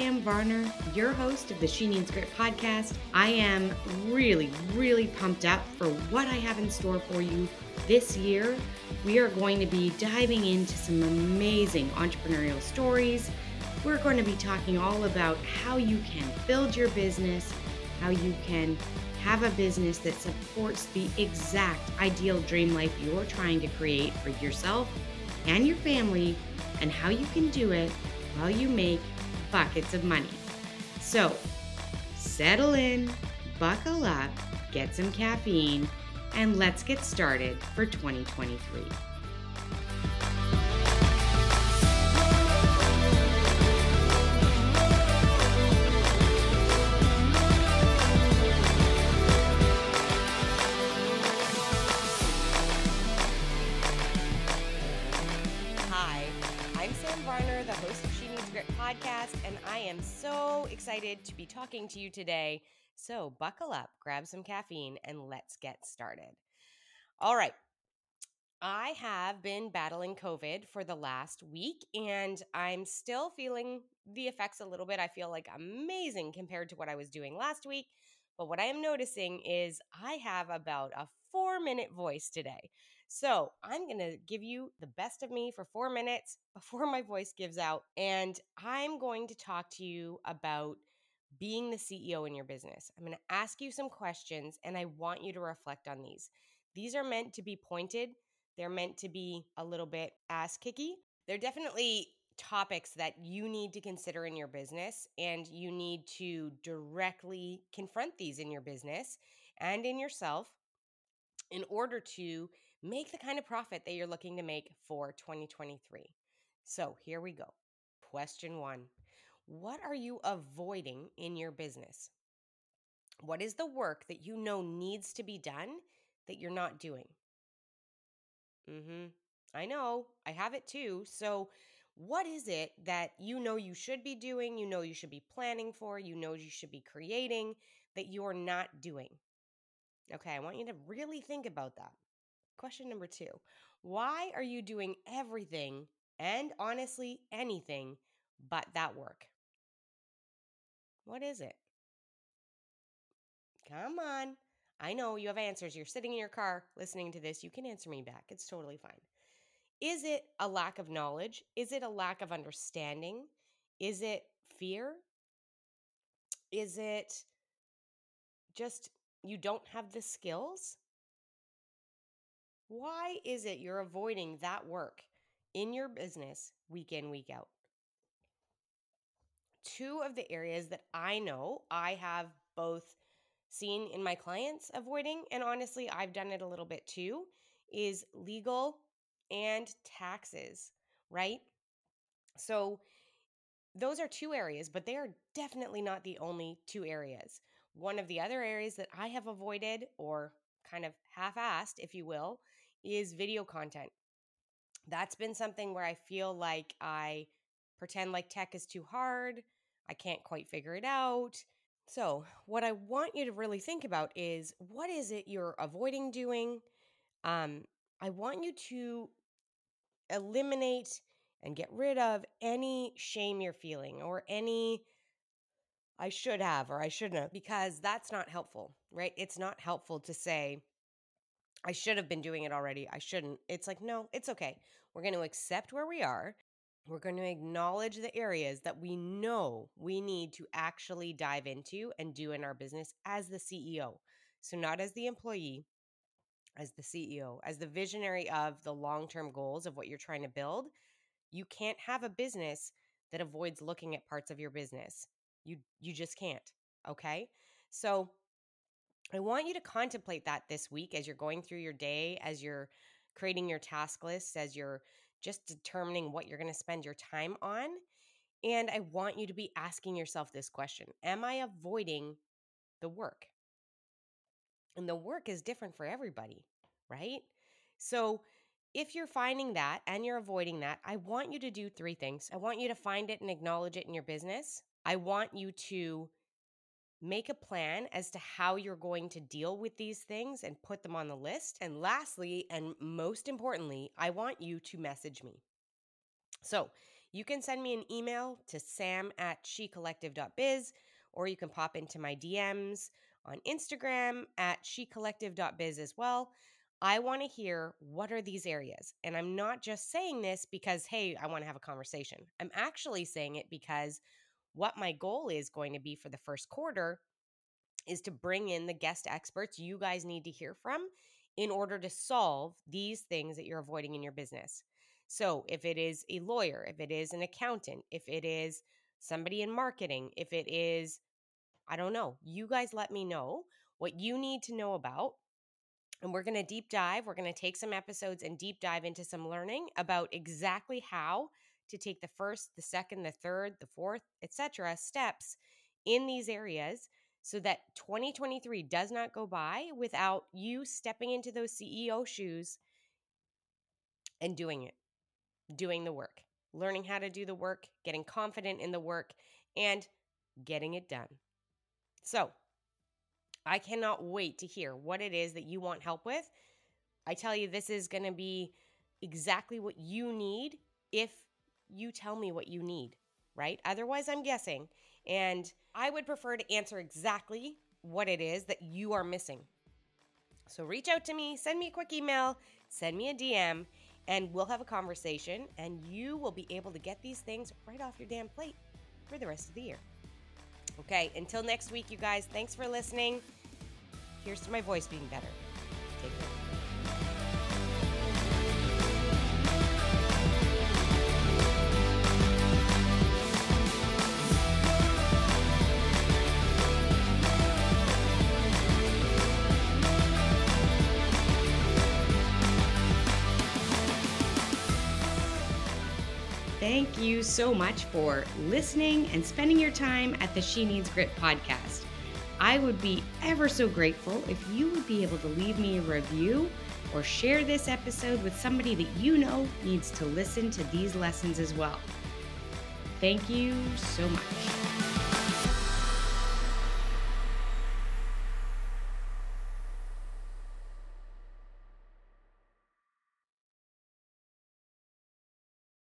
Sam Varner, your host of the She Needs Grit podcast. I am really, really pumped up for what I have in store for you this year. We are going to be diving into some amazing entrepreneurial stories. We're going to be talking all about how you can build your business, how you can have a business that supports the exact ideal dream life you're trying to create for yourself and your family, and how you can do it while you make buckets of money. So, settle in, buckle up, get some caffeine, and let's get started for 2023. So excited to be talking to you today. So, buckle up, grab some caffeine, and let's get started. All right. I have been battling COVID for the last week, and I'm still feeling the effects a little bit. I feel like amazing compared to what I was doing last week. But what I am noticing is I have about a four minute voice today. So I'm going to give you the best of me for four minutes before my voice gives out. And I'm going to talk to you about being the CEO in your business. I'm going to ask you some questions and I want you to reflect on these. These are meant to be pointed, they're meant to be a little bit ass kicky. They're definitely topics that you need to consider in your business and you need to directly confront these in your business and in yourself in order to make the kind of profit that you're looking to make for 2023. So here we go. Question one What are you avoiding in your business? What is the work that you know needs to be done that you're not doing? Mm hmm. I know, I have it too. So, what is it that you know you should be doing, you know you should be planning for, you know you should be creating that you're not doing? Okay, I want you to really think about that. Question number two Why are you doing everything and honestly anything but that work? What is it? Come on. I know you have answers. You're sitting in your car listening to this. You can answer me back. It's totally fine. Is it a lack of knowledge? Is it a lack of understanding? Is it fear? Is it just you don't have the skills? Why is it you're avoiding that work in your business week in, week out? Two of the areas that I know I have both seen in my clients avoiding, and honestly, I've done it a little bit too, is legal and taxes, right? So, those are two areas, but they are definitely not the only two areas. One of the other areas that I have avoided or kind of half assed, if you will, is video content. That's been something where I feel like I pretend like tech is too hard. I can't quite figure it out. So, what I want you to really think about is what is it you're avoiding doing? Um, I want you to eliminate and get rid of any shame you're feeling or any I should have or I shouldn't have, because that's not helpful, right? It's not helpful to say, I should have been doing it already. I shouldn't. It's like, no, it's okay. We're going to accept where we are. We're going to acknowledge the areas that we know we need to actually dive into and do in our business as the CEO. So, not as the employee, as the CEO, as the visionary of the long term goals of what you're trying to build. You can't have a business that avoids looking at parts of your business. You you just can't. Okay? So, I want you to contemplate that this week as you're going through your day, as you're creating your task list, as you're just determining what you're going to spend your time on. And I want you to be asking yourself this question Am I avoiding the work? And the work is different for everybody, right? So if you're finding that and you're avoiding that, I want you to do three things. I want you to find it and acknowledge it in your business. I want you to make a plan as to how you're going to deal with these things and put them on the list. And lastly, and most importantly, I want you to message me. So, you can send me an email to sam at shecollective.biz or you can pop into my DMs on Instagram at shecollective.biz as well. I want to hear what are these areas? And I'm not just saying this because, hey, I want to have a conversation. I'm actually saying it because what my goal is going to be for the first quarter is to bring in the guest experts you guys need to hear from in order to solve these things that you're avoiding in your business. So, if it is a lawyer, if it is an accountant, if it is somebody in marketing, if it is, I don't know, you guys let me know what you need to know about. And we're going to deep dive. We're going to take some episodes and deep dive into some learning about exactly how to take the first, the second, the third, the fourth, etc. steps in these areas so that 2023 does not go by without you stepping into those CEO shoes and doing it, doing the work, learning how to do the work, getting confident in the work, and getting it done. So, I cannot wait to hear what it is that you want help with. I tell you, this is going to be exactly what you need if you tell me what you need, right? Otherwise, I'm guessing. And I would prefer to answer exactly what it is that you are missing. So reach out to me, send me a quick email, send me a DM, and we'll have a conversation, and you will be able to get these things right off your damn plate for the rest of the year. Okay, until next week, you guys, thanks for listening. Here's to my voice being better. Take care. Thank you so much for listening and spending your time at the She Needs Grit podcast. I would be ever so grateful if you would be able to leave me a review or share this episode with somebody that you know needs to listen to these lessons as well. Thank you so much.